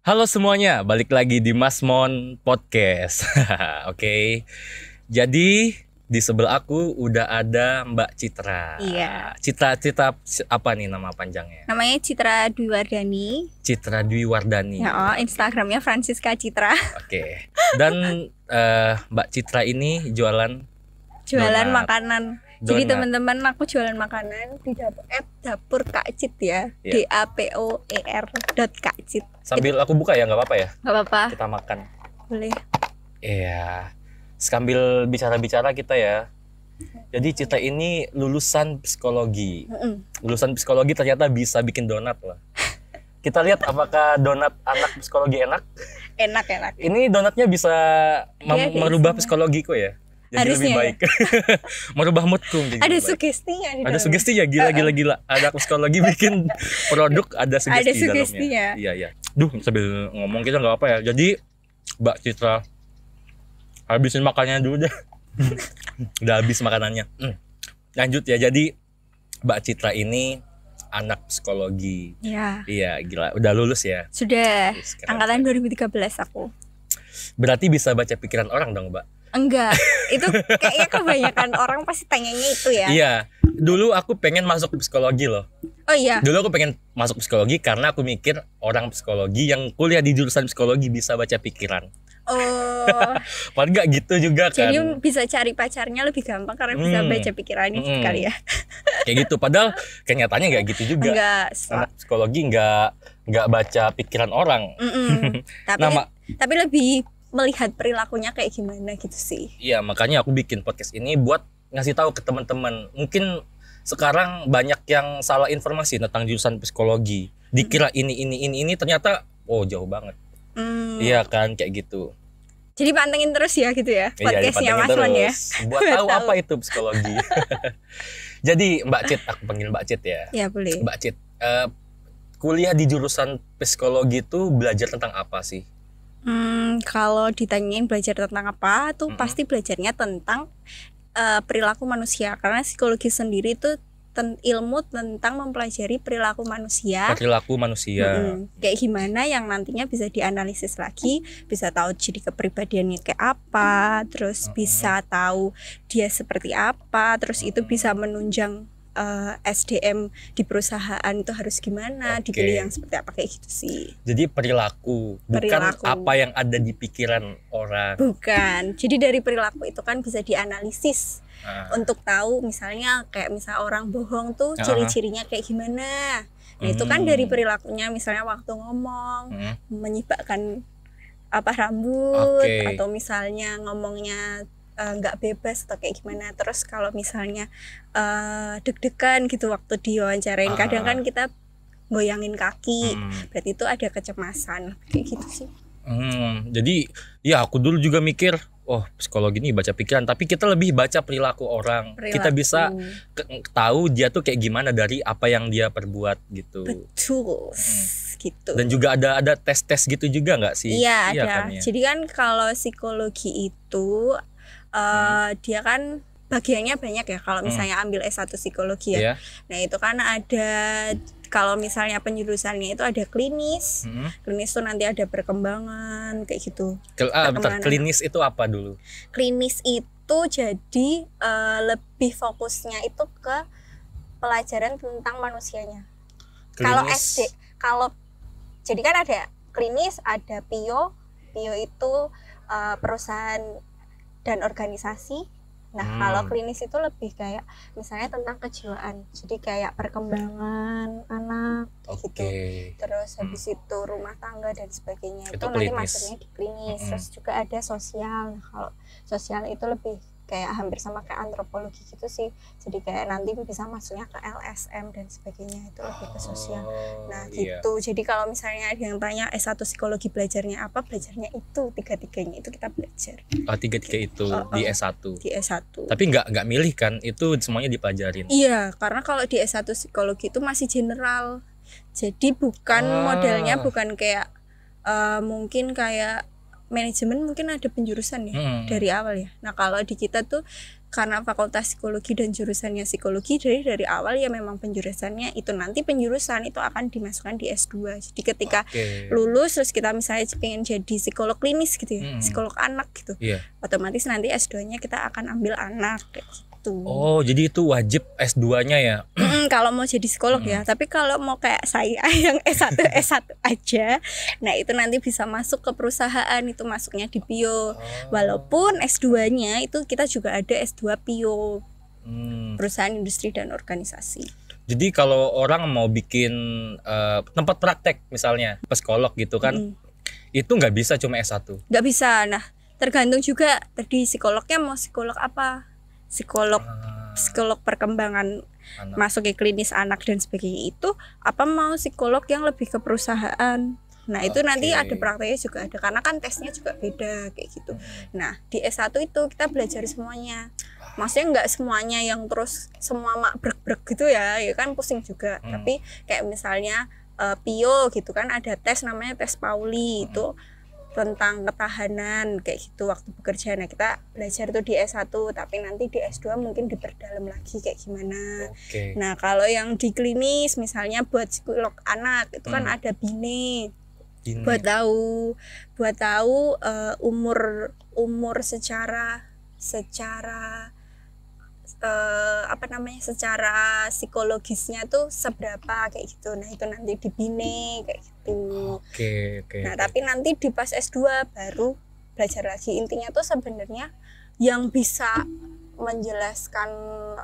Halo semuanya, balik lagi di Masmon Podcast. Oke. Jadi di sebelah aku udah ada Mbak Citra. Iya. Citra Citra apa nih nama panjangnya? Namanya Citra Dwi Wardani. Citra Dwi Wardani. Ya, oh, Instagramnya Francisca Citra. Oke. Dan eh, Mbak Citra ini jualan Jualan Donat. makanan. Jadi teman-teman aku jualan makanan di dapur eh, dapur Kak Cit ya. Iya. D A P O E R dot Kak Cit. sambil aku buka ya nggak apa-apa ya? Gak apa-apa, Kita makan. boleh. Iya. Sambil bicara-bicara kita ya. Jadi Citra ini lulusan psikologi. Mm-mm. lulusan psikologi ternyata bisa bikin donat lah. Kita lihat apakah donat anak psikologi enak. Enak enak. Ini donatnya bisa mem- Iya, ada merubah psikologiku ya. Jadi Harusnya lebih ya. baik. merubah moodku menjadi Ada lebih sugestinya di Ada sugesti ya gila gila gila. Ada psikologi bikin produk ada sugesti Ada dalamnya. sugestinya. Iya iya. Duh sambil ngomong kita nggak apa ya. Jadi Mbak Citra habisin makannya dulu deh. Udah habis makanannya. Hmm. Lanjut ya. Jadi Mbak Citra ini anak psikologi. Ya. Iya gila. Udah lulus ya. Sudah. Sekarang. Angkatan 2013 aku. Berarti bisa baca pikiran orang dong Mbak. Enggak. Itu kayaknya kebanyakan orang pasti tanyanya itu ya. Iya. Dulu aku pengen masuk psikologi loh. Oh iya. Dulu aku pengen masuk psikologi karena aku mikir orang psikologi yang kuliah di jurusan psikologi bisa baca pikiran. Oh. Padahal nggak gitu juga kan. Jadi bisa cari pacarnya lebih gampang karena bisa Hmm. baca pikirannya gitu Hmm. kali ya. Kayak gitu. Padahal kenyataannya nggak gitu juga. Enggak. Anak psikologi nggak nggak baca pikiran orang. Mm-mm. tapi Nama tapi lebih melihat perilakunya kayak gimana gitu sih. Iya makanya aku bikin podcast ini buat ngasih tahu ke teman-teman. Mungkin sekarang banyak yang salah informasi tentang jurusan psikologi. Dikira ini ini ini ini ternyata oh jauh banget. Hmm. Iya kan kayak gitu. Jadi pantengin terus ya gitu ya Iya, podcastnya Mas Wan ya. Buat tahu apa itu psikologi. Jadi Mbak Cit, aku panggil Mbak Cit ya. Ya boleh. Mbak Cit, eh, kuliah di jurusan psikologi itu belajar tentang apa sih? Hmm, kalau ditanyain belajar tentang apa, tuh Mm-mm. pasti belajarnya tentang eh, perilaku manusia karena psikologi sendiri itu ten- ilmu tentang mempelajari perilaku manusia. Perilaku manusia. Mm-mm. Kayak gimana yang nantinya bisa dianalisis lagi, bisa tahu jadi kepribadiannya kayak apa, terus Mm-mm. bisa tahu dia seperti apa, terus itu Mm-mm. bisa menunjang eh, SDM di perusahaan itu harus gimana, Oke. dipilih yang seperti apa kayak gitu sih. Jadi perilaku, bukan Perilaku. apa yang ada di pikiran orang. Bukan. Jadi dari perilaku itu kan bisa dianalisis Nah, untuk tahu misalnya kayak misal orang bohong tuh Ah. ciri-cirinya kayak gimana. Nah, itu kan dari Hmm. perilakunya misalnya waktu ngomong hmm, menyibakkan apa rambut Oke. atau misalnya ngomongnya eh, nggak bebas atau kayak gimana terus kalau misalnya eh, deg-degan gitu waktu diwawancarain kadang Ah. kan kita goyangin kaki hmm. berarti itu ada kecemasan kayak gitu sih Hmm, jadi ya aku dulu juga mikir, oh psikologi ini baca pikiran, tapi kita lebih baca perilaku orang. Kita Perilaku. bisa ke- tahu dia tuh kayak gimana dari apa yang dia perbuat gitu. betul gitu Dan juga ada ada tes tes gitu juga nggak sih? Iya ada. kan ya. Jadi kan kalau psikologi itu eh dia kan bagiannya banyak ya. Kalau Hmm. misalnya ambil S1 psikologi ya. Iya. Nah, itu kan ada kalau misalnya penjurusannya itu ada klinis. Hmm. Klinis tuh nanti ada perkembangan kayak gitu. Kel- ah, bentar, klinis itu apa dulu? Klinis itu jadi eh, lebih fokusnya itu ke pelajaran tentang manusianya. Kalau. SD, kalau jadi kan ada klinis, ada PIO. PIO itu eh, perusahaan dan organisasi. Nah, Hmm. kalau klinis itu lebih kayak misalnya tentang kejiwaan. Jadi kayak perkembangan anak Oke. gitu. Terus Hmm. habis itu rumah tangga dan sebagainya. Itu Itu, nanti masuknya di klinis. Mm-mm. Terus juga ada sosial. Nah, kalau sosial itu lebih kayak hampir sama kayak antropologi gitu sih. Jadi kayak nanti bisa masuknya ke LSM dan sebagainya. Itu lebih ke sosial. Oh, Nah iya. gitu. Jadi kalau misalnya ada yang tanya S1 psikologi belajarnya apa? Belajarnya itu tiga-tiganya itu kita belajar Oh, tiga tiga itu Oh, di oh. S1. di S1. Tapi nggak nggak milih kan? Itu semuanya dipelajarin. Iya, karena kalau di S1 psikologi itu masih general. Jadi bukan Ah. modelnya bukan kayak eh, mungkin kayak manajemen mungkin ada penjurusan ya Hmm. dari awal ya. Nah, kalau di kita tuh karena fakultas psikologi dan jurusannya psikologi dari dari awal ya memang penjurusannya itu nanti penjurusan itu akan dimasukkan di S2 jadi ketika Oke. lulus terus kita misalnya pengen jadi psikolog klinis gitu ya Hmm. psikolog anak gitu Iya. otomatis nanti S2 nya kita akan ambil anak kayak gitu Oh, jadi itu wajib S2-nya ya. Mm, kalau mau jadi psikolog ya tapi kalau mau kayak saya yang S1 S1 aja nah itu nanti bisa masuk ke perusahaan itu masuknya di Pio walaupun S2 nya itu kita juga ada S2 Pio Hmm. perusahaan industri dan organisasi Jadi kalau orang mau bikin eh, tempat praktek misalnya psikolog gitu kan, Mm. itu nggak bisa cuma S1. nggak bisa nah tergantung juga tadi psikolognya mau psikolog apa psikolog Ah, psikolog perkembangan anak. masuk ke klinis anak dan sebagainya itu apa mau psikolog yang lebih ke perusahaan nah itu nanti Oke. ada prakteknya juga ada karena kan tesnya juga beda kayak gitu Hmm. nah di S1 itu kita belajar semuanya maksudnya nggak semuanya yang terus semua mak brek-brek gitu ya ya kan pusing juga Hmm. tapi kayak misalnya eh, Pio gitu kan ada tes namanya tes Pauli Hmm. itu tentang ketahanan kayak gitu waktu bekerja nah kita belajar tuh di S1 tapi nanti di S2 mungkin diperdalam lagi kayak gimana Oke. Nah, kalau yang di klinis misalnya buat psikolog anak itu kan Hmm. ada bine Ini. buat tahu buat tahu eh, umur umur secara secara eh, apa namanya secara psikologisnya tuh seberapa kayak gitu. Nah, itu nanti di bine kayak gitu. Oke, oke. Nah, oke. tapi nanti di pas S2 baru belajar lagi. Intinya tuh sebenarnya yang bisa menjelaskan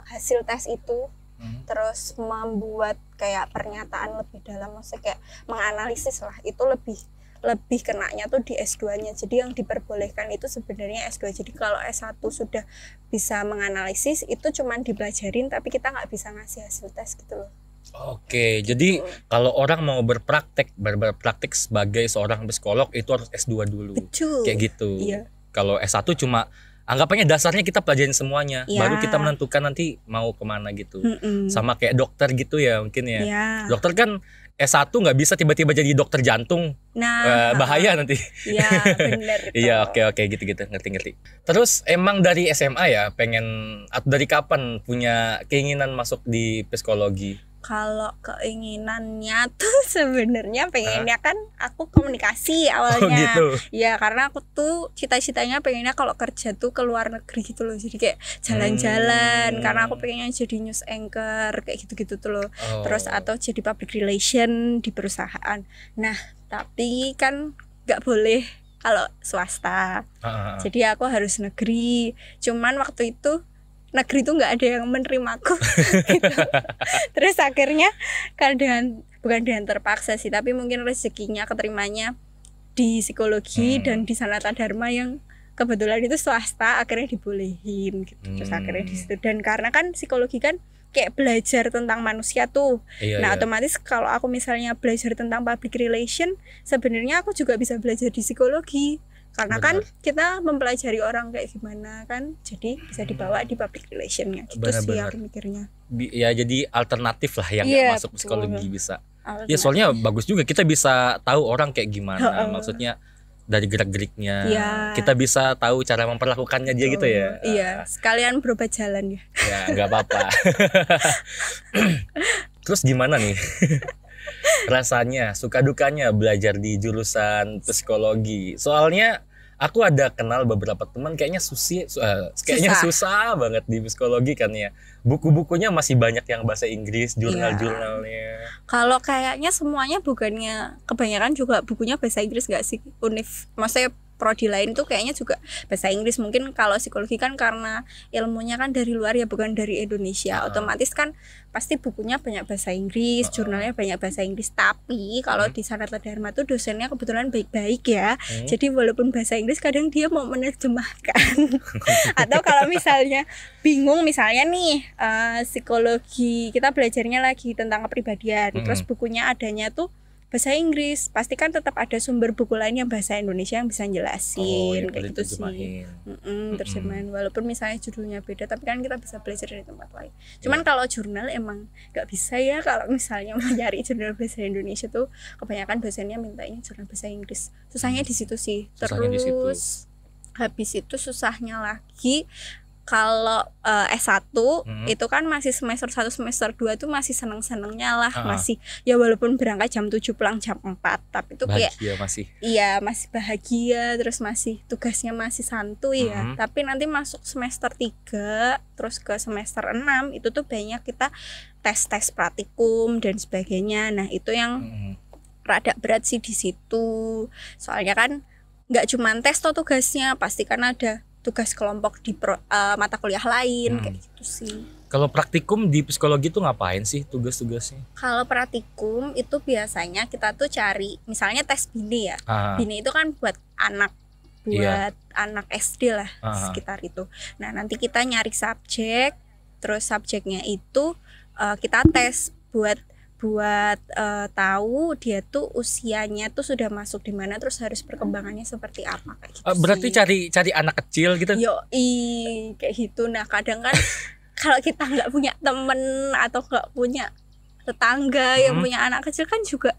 hasil tes itu Hmm. terus membuat kayak pernyataan lebih dalam maksudnya kayak menganalisis lah itu lebih lebih kenanya tuh di S2-nya. Jadi yang diperbolehkan itu sebenarnya S2. Jadi kalau S1 sudah bisa menganalisis itu cuman dipelajarin tapi kita nggak bisa ngasih hasil tes gitu loh. Oke, jadi kalau orang mau berpraktek ber- berpraktek sebagai seorang psikolog itu harus S2 dulu. Betul. Kayak gitu. Iya. Kalau S1 cuma anggapannya dasarnya kita pelajarin semuanya, Iya. baru kita menentukan nanti mau ke mana gitu. Mm-mm. Sama kayak dokter gitu ya mungkin ya. Iya. Dokter kan S1 nggak bisa tiba-tiba jadi dokter jantung, Nah, Eh, bahaya nanti. Iya, benar. Iya, oke oke gitu-gitu, ngerti-ngerti. Terus emang dari SMA ya pengen atau dari kapan punya keinginan masuk di psikologi? Kalau keinginannya tuh sebenarnya pengennya kan aku komunikasi awalnya. Oh gitu. Ya karena aku tuh cita-citanya pengennya kalau kerja tuh ke luar negeri gitu loh. Jadi kayak jalan-jalan Hmm. karena aku pengennya jadi news anchor kayak gitu-gitu tuh loh. Oh. Terus atau jadi public relation di perusahaan. Nah, tapi kan nggak boleh kalau swasta. Ah, ah. Jadi aku harus negeri. Cuman waktu itu negeri itu nggak ada yang menerimaku. gitu. Terus akhirnya keadaan bukan dengan terpaksa sih, tapi mungkin rezekinya keterimanya di psikologi Hmm. dan di sanata dharma yang kebetulan itu swasta akhirnya dibolehin gitu. Terus Hmm. akhirnya di situ dan karena kan psikologi kan kayak belajar tentang manusia tuh. Iya, nah, iya. otomatis kalau aku misalnya belajar tentang public relation, sebenarnya aku juga bisa belajar di psikologi. Karena kan Benar. kita mempelajari orang kayak gimana kan, jadi bisa dibawa di public relationnya gitu sih Benar-benar. aku mikirnya. Ya jadi alternatif lah yang nggak masuk betul. psikologi bisa. Awal Ya soalnya bagus juga kita bisa tahu orang kayak gimana. Heeh. Maksudnya dari gerak-geriknya. Iya. Kita bisa tahu cara memperlakukannya dia gitu ya. Iya, sekalian berobat jalan ya. Ya nggak apa-apa. Terus gimana nih? Rasanya, suka dukanya belajar di jurusan psikologi. Soalnya aku ada kenal beberapa teman kayaknya susi, su- eh, kayaknya susah. banget di psikologi kan ya. Buku-bukunya masih banyak yang bahasa Inggris, Iya. jurnal-jurnalnya. Kalau kayaknya semuanya bukannya kebanyakan juga bukunya bahasa Inggris gak sih? Univ, maksudnya prodi lain tuh kayaknya juga bahasa Inggris. Mungkin kalau psikologi kan karena ilmunya kan dari luar ya bukan dari Indonesia. Ah. Otomatis kan pasti bukunya banyak bahasa Inggris, Ah. jurnalnya banyak bahasa Inggris. Tapi kalau Hmm. di Sanata Dharma tuh dosennya kebetulan baik-baik ya. Hmm. Jadi walaupun bahasa Inggris kadang dia mau menerjemahkan. Atau kalau misalnya bingung misalnya nih eh, psikologi kita belajarnya lagi tentang kepribadian, Mm-mm. terus bukunya adanya tuh bahasa Inggris, pasti kan tetap ada sumber buku lain yang bahasa Indonesia yang bisa Oh, jelasin ya kayak gitu sih. terjemahin. Mm-mm, terjemahan walaupun misalnya judulnya beda tapi kan kita bisa belajar dari tempat lain. Iya. Cuman kalau jurnal emang nggak bisa ya kalau misalnya mau nyari jurnal bahasa Indonesia tuh kebanyakan dosennya mintanya jurnal bahasa Inggris. Susahnya di situ sih. Susahnya di situ. Terus habis itu susahnya lagi kalau eh, S1 Hmm. itu kan masih semester 1 semester 2 tuh masih seneng-senengnya lah, Ah. masih ya walaupun berangkat jam 7 pulang jam 4, tapi itu kayak bahagia masih iya masih bahagia terus masih tugasnya masih santuy ya. Mhm. Tapi nanti masuk semester 3 terus ke semester 6 itu tuh banyak kita tes-tes praktikum dan sebagainya. Nah, itu yang Mm. rada berat sih di situ soalnya kan nggak cuma tes toh tugasnya pasti kan ada tugas kelompok di pro- eh, mata kuliah lain Hmm. kayak gitu sih kalau praktikum di psikologi tuh ngapain sih tugas-tugasnya kalau praktikum itu biasanya kita tuh cari misalnya tes bini ya ah, bini itu kan buat anak Iya. buat anak SD lah Ah. sekitar itu nah nanti kita nyari subjek terus subjeknya itu eh, kita tes buat buat eh, tahu dia tuh usianya tuh sudah masuk di mana terus harus perkembangannya seperti apa kayak gitu Eh, berarti sih. cari cari anak kecil gitu yo kayak gitu nah kadang kan kalau kita nggak punya temen atau nggak punya tetangga yang Hmm. punya anak kecil kan juga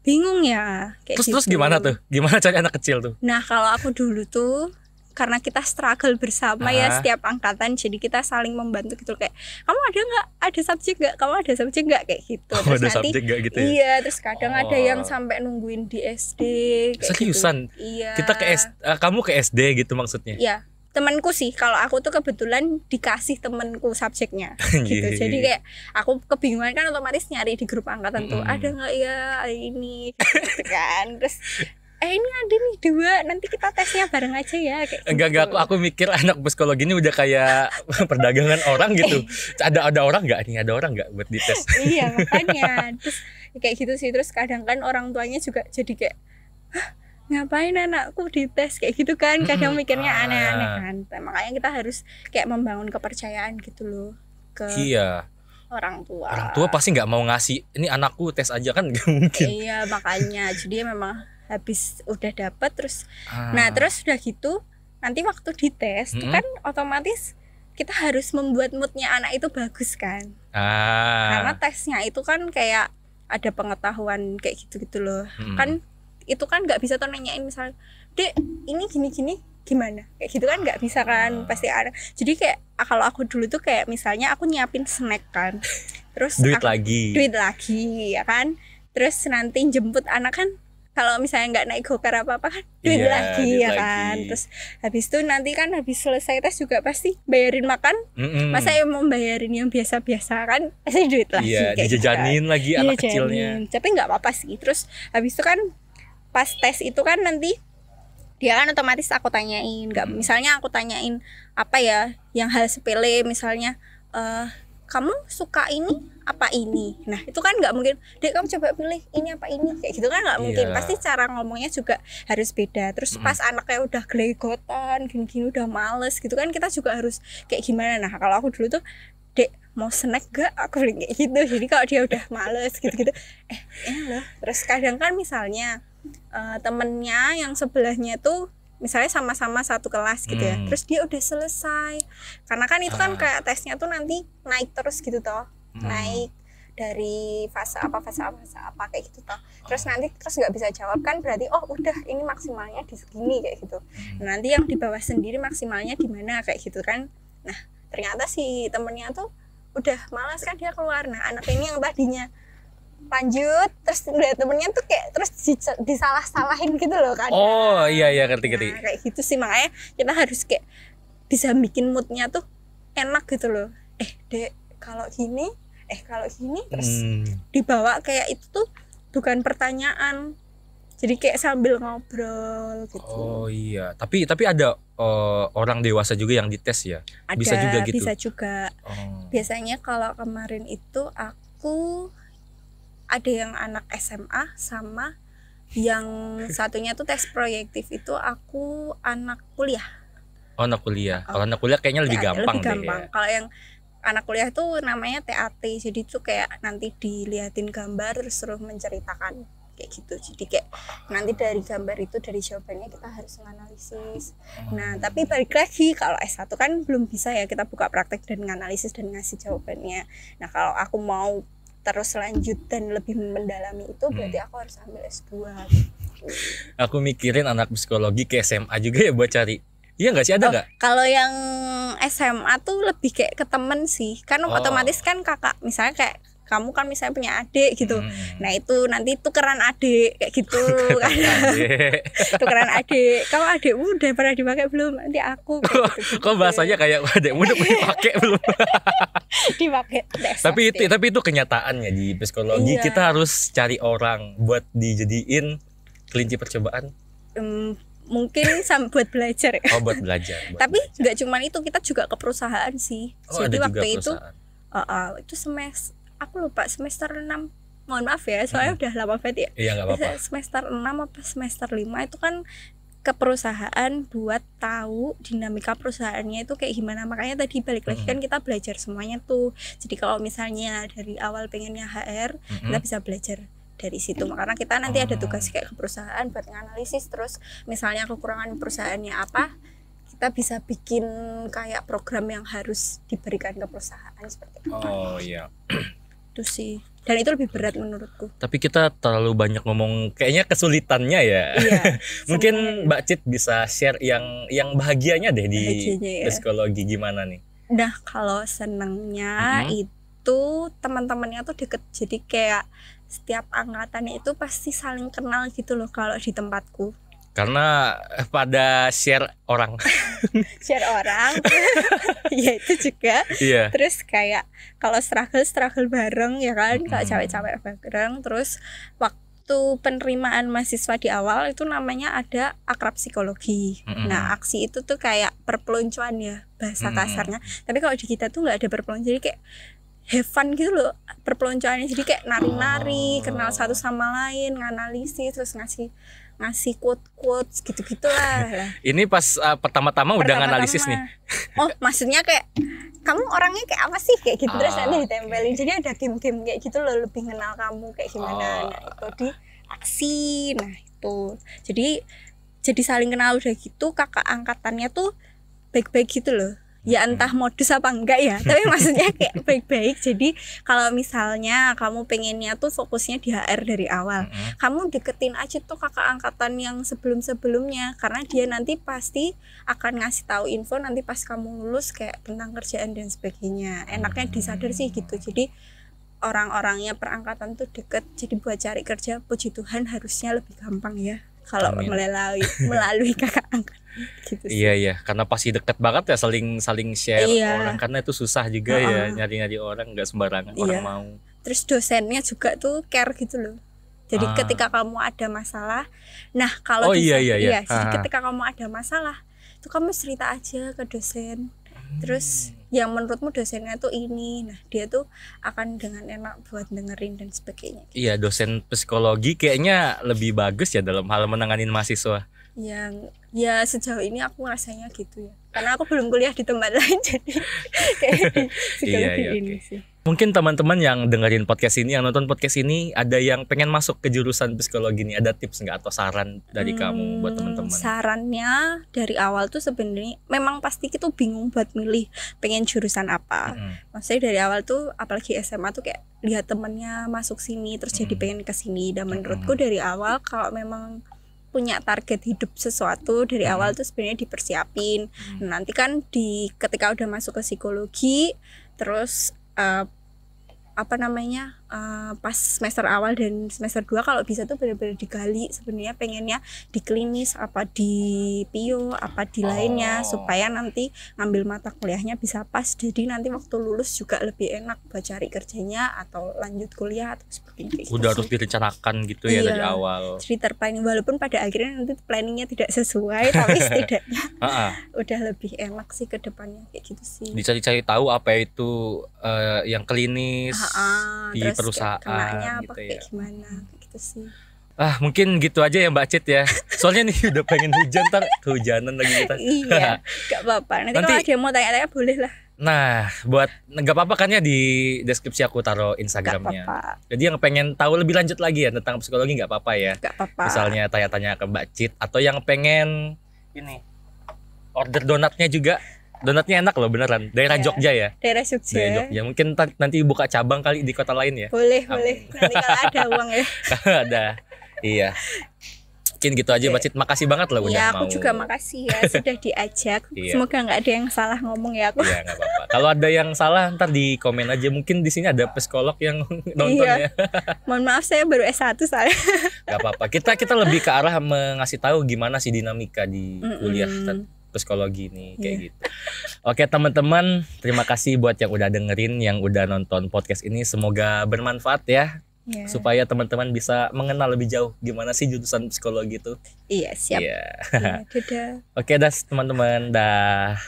bingung ya kayak terus gitu. terus gimana tuh gimana cari anak kecil tuh Nah kalau aku dulu tuh karena kita struggle bersama ya Ah. setiap angkatan jadi kita saling membantu gitu kayak kamu ada nggak? Ada subjek nggak? Kamu ada subjek nggak? Kayak gitu. Oh, terus ada nanti subjek gak gitu ya? iya terus kadang ada Oh. yang sampai nungguin di SD kayak seriusan? Gitu. iya. Kita ke S, eh, kamu ke SD gitu maksudnya? Iya. Temanku sih kalau aku tuh kebetulan dikasih temenku subjeknya gitu. Iya. jadi kayak aku kebingungan kan otomatis nyari di grup angkatan tuh Mm-mm. ada nggak ya ini? Gitu kan. Terus eh ini ada nih dua. Nanti kita tesnya bareng aja ya kayak enggak enggak. Gitu. aku aku mikir anak psikologi ini udah kayak perdagangan orang gitu. Ada ada orang nggak nih? Ada orang nggak buat dites? Iya makanya. Terus kayak gitu sih. Terus kadang kan orang tuanya juga jadi kayak "Hah, ngapain anakku dites? Kayak gitu kan. Kadang mikirnya Ah. aneh-aneh kan. Nah, makanya kita harus kayak membangun kepercayaan gitu loh ke iya. orang tua. Orang tua pasti nggak mau ngasih ini anakku tes aja kan? Nggak mungkin. Iya makanya. Jadi memang habis udah dapet terus Ah. nah terus udah gitu nanti waktu dites tuh Mm-mm. kan otomatis kita harus membuat moodnya anak itu bagus kan karena ah tesnya itu kan kayak ada pengetahuan kayak gitu gitu loh Mm. kan itu kan nggak bisa tuh nanyain misal dek ini gini gini gimana kayak gitu kan nggak bisa kan Ah. pasti ada jadi kayak ah, kalau aku dulu tuh kayak misalnya aku nyiapin snack kan terus duit aku- lagi duit lagi ya kan terus nanti jemput anak kan kalau misalnya nggak naik gokar apa apa kan duit Iya, lagi duit ya lagi. kan terus habis itu nanti kan habis selesai tes juga pasti bayarin makan Mm-mm. masa yang mau bayarin yang biasa-biasa kan pasti duit lagi iya kayak gitu kan. dijajanin lagi anak Dijajanin. kecilnya tapi nggak apa-apa sih terus habis itu kan pas tes itu kan nanti dia kan otomatis aku tanyain nggak Hmm. misalnya aku tanyain apa ya yang hal sepele misalnya eh kamu suka ini apa ini? Nah itu kan nggak mungkin dek kamu coba pilih ini apa ini? Kayak gitu kan nggak mungkin. Iya. pasti cara ngomongnya juga harus beda. Terus Mm-mm. pas anaknya udah gelegotan gini-gini udah males gitu kan kita juga harus kayak gimana. Nah kalau aku dulu tuh dek mau snack gak aku bilang kayak gitu. Jadi kalau dia udah males gitu-gitu eh loh. Terus kadang kan misalnya eh, temennya yang sebelahnya tuh misalnya sama-sama satu kelas gitu ya Hmm. terus dia udah selesai karena kan itu kan Ah. kayak tesnya tuh nanti naik terus gitu toh Hmm. naik dari fase apa fase apa fase apa kayak gitu toh terus nanti terus nggak bisa jawab kan berarti oh udah ini maksimalnya di segini kayak gitu Hmm. nanti yang di bawah sendiri maksimalnya di mana kayak gitu kan nah ternyata si temennya tuh udah malas kan dia keluar nah anak ini yang tadinya lanjut terus lihat temennya tuh kayak terus di- disalah-salahin gitu loh kan. Oh iya iya ngerti ngerti. Nah, kayak gitu sih makanya kita harus kayak bisa bikin moodnya tuh enak gitu loh. Eh dek kalau gini eh kalau gini terus Hmm. dibawa kayak itu tuh bukan pertanyaan. Jadi kayak sambil ngobrol gitu. Oh iya. Tapi tapi ada eh, orang dewasa juga yang dites ya? Ada bisa juga gitu? bisa juga. Oh. biasanya kalau kemarin itu aku ada yang anak SMA sama yang satunya tuh tes proyektif itu aku anak kuliah oh anak kuliah kalau anak kuliah kayaknya lebih TAT, gampang, lebih gampang. deh ya. Kalau yang anak kuliah itu namanya TAT. Jadi itu kayak nanti diliatin gambar terus suruh menceritakan kayak gitu. Jadi kayak nanti dari gambar itu dari jawabannya kita harus menganalisis. Nah, tapi balik lagi kalau S1 kan belum bisa ya kita buka praktek dan menganalisis dan ngasih jawabannya. Nah, kalau aku mau terus lanjut dan lebih mendalami itu berarti Hmm. aku harus ambil S2. aku mikirin anak psikologi ke SMA juga ya buat cari Iya nggak sih ada Oh, nggak? Kalau yang SMA tuh lebih kayak ke temen sih. Kan Oh. otomatis kan kakak misalnya kayak kamu kan misalnya punya adik gitu. Hmm. Nah itu nanti tukeran adik kayak gitu kan. Adek. tukeran adik. Kamu adikmu udah pernah dipakai belum? Nanti aku kayak gitu-gitu. Kok bahasanya kayak adekmu udah pernah pakai belum? dipakai. Tapi itu tapi itu kenyataannya di psikologi Iya. kita harus cari orang buat dijadiin kelinci percobaan. Em, mungkin sam buat belajar ya. Oh buat belajar. buat Tapi nggak cuman itu kita juga ke perusahaan sih. oh, Jadi ada waktu juga itu uh, uh, itu semester aku lupa semester 6 mohon maaf ya soalnya udah lama banget ya Iya nggak apa-apa. semester 6 apa semester 5 itu kan ke perusahaan buat tahu dinamika perusahaannya itu kayak gimana makanya tadi balik lagi kan kita belajar semuanya tuh jadi kalau misalnya dari awal pengennya HR Mm-mm. kita bisa belajar dari situ karena kita nanti ada Oh. tugas kayak ke perusahaan buat nganalisis terus misalnya kekurangan perusahaannya apa kita bisa bikin kayak program yang harus diberikan ke perusahaan seperti itu Oh iya. itu sih dan itu lebih berat menurutku Tapi kita terlalu banyak ngomong kayaknya kesulitannya ya. iya Mungkin. Mbak Cit bisa share yang yang bahagianya deh di Bahagianya ya. psikologi gimana nih? Nah, kalau senengnya Mhm. itu teman-temannya tuh deket. Jadi kayak setiap angkatannya itu pasti saling kenal gitu loh kalau di tempatku. Karena pada share orang. Share orang, ya itu juga. Iya. Terus kayak kalau struggle struggle bareng ya kan, kalau Mhm. cewek-cewek bareng. Terus waktu penerimaan mahasiswa di awal itu namanya ada akrab psikologi. Mhm. Nah, aksi itu tuh kayak perpeloncoan ya bahasa Mhm. kasarnya. Tapi kalau di kita tuh nggak ada perpeloncoan, jadi kayak have fun gitu loh perpeloncoannya. Jadi kayak nari-nari, Oh. kenal satu sama lain, nganalisis, terus ngasih ngasih quote quotes gitu gitulah. Lah, Ini pas uh, pertama-tama udah pertama-tama. nganalisis nih. Oh, maksudnya kayak kamu orangnya kayak apa sih kayak gitu terus Ah, nanti ditempelin. Jadi ada game-game kayak gitu loh lebih kenal kamu kayak gimana. Oh. Nah, itu di aksi. Nah, itu. Jadi jadi saling kenal udah gitu kakak angkatannya tuh baik-baik gitu loh. Ya entah modus apa enggak ya, tapi maksudnya kayak baik-baik. Jadi kalau misalnya kamu pengennya tuh fokusnya di HR dari awal, kamu deketin aja tuh kakak angkatan yang sebelum-sebelumnya. Karena dia nanti pasti akan ngasih tahu info nanti pas kamu lulus kayak tentang kerjaan dan sebagainya. Enaknya disadar sih gitu. Jadi orang-orangnya perangkatan tuh deket. Jadi buat cari kerja puji Tuhan harusnya lebih gampang ya kalau melalui melalui kakak angkat gitu sih Iya iya, karena pasti deket banget ya saling saling share Iya. orang karena itu susah juga ya Uh-uh. nyari-nyari orang nggak sembarangan Iya. orang mau. terus dosennya juga tuh care gitu loh jadi Ah. ketika kamu ada masalah nah kalau Oh, di iya, sa- iya, iya. jadi ketika kamu ada masalah itu kamu cerita aja ke dosen. Terus yang menurutmu dosennya tuh ini nah dia tuh akan dengan enak buat dengerin dan sebagainya Iya dosen psikologi kayaknya lebih bagus ya dalam hal menanganin mahasiswa. Yang ya sejauh ini aku rasanya gitu ya karena aku belum kuliah di tempat lain jadi kayak di psikologi iya, ini oke. sih Mungkin teman-teman yang dengerin podcast ini, yang nonton podcast ini, ada yang pengen masuk ke jurusan psikologi nih, ada tips nggak atau saran dari kamu buat Hmm, teman-teman? Sarannya dari awal tuh sebenarnya memang pasti kita bingung buat milih pengen jurusan apa. Mm-mm. Maksudnya dari awal tuh apalagi SMA tuh kayak lihat temennya masuk sini terus jadi Mm. pengen ke sini dan menurutku dari awal kalau memang punya target hidup sesuatu dari Mm. awal tuh sebenarnya dipersiapin. Mm. Nah, nanti kan di ketika udah masuk ke psikologi terus eh, apa namanya eh, pas semester awal dan semester 2 kalau bisa tuh benar-benar digali sebenarnya pengennya di klinis apa di pio apa di lainnya Oh. supaya nanti ngambil mata kuliahnya bisa pas jadi nanti waktu lulus juga lebih enak buat cari kerjanya atau lanjut kuliah atau seperti itu Udah sih. harus direncanakan gitu ya dari Iya. awal. jadi terplanning walaupun pada akhirnya nanti planningnya tidak sesuai tapi setidaknya Ah, ah. udah lebih enak sih ke depannya kayak gitu sih Dicari-cari tahu apa itu eh, yang klinis Ah, di terus kayak perusahaan kenanya apa gitu kayak ya. gimana kayak gitu sih Ah mungkin gitu aja ya Mbak Cit ya. Soalnya nih udah pengen hujan ntar kehujanan lagi kita. iya gak apa-apa nanti, Nanti- kalau ada yang mau tanya-tanya boleh lah Nah, buat nggak apa-apa kan ya di deskripsi aku taruh gak Instagramnya. Jadi yang pengen tahu lebih lanjut lagi ya tentang psikologi nggak apa-apa ya. gak apa-apa Misalnya tanya-tanya ke Mbak Cit atau yang pengen ini order donatnya juga. Donatnya enak loh beneran. Daerah Iya. Jogja ya. daerah Jogja, Daerah Jogja. Mungkin ta- nanti buka cabang kali di kota lain ya. boleh Amin. boleh nanti kalau ada uang ya Ada. Iya. Mungkin gitu aja. Mbak. Makasih banget loh udah ya mau. aku juga makasih ya sudah diajak Iya. semoga nggak ada yang salah ngomong ya aku Iya nggak apa-apa. Kalau ada yang salah ntar di komen aja. Mungkin di sini ada psikolog yang nonton Iya. ya. mohon maaf saya baru S1 soalnya Gak apa-apa. Kita kita lebih ke arah mengasih tahu gimana sih dinamika di kuliah tet- psikologi ini kayak Iya. gitu. Oke teman-teman, terima kasih buat yang udah dengerin, yang udah nonton podcast ini. Semoga bermanfaat ya, Ya. supaya teman-teman bisa mengenal lebih jauh gimana sih jurusan psikologi itu. iya siap Iya. Iya, dadah Oke, das teman-teman, dah.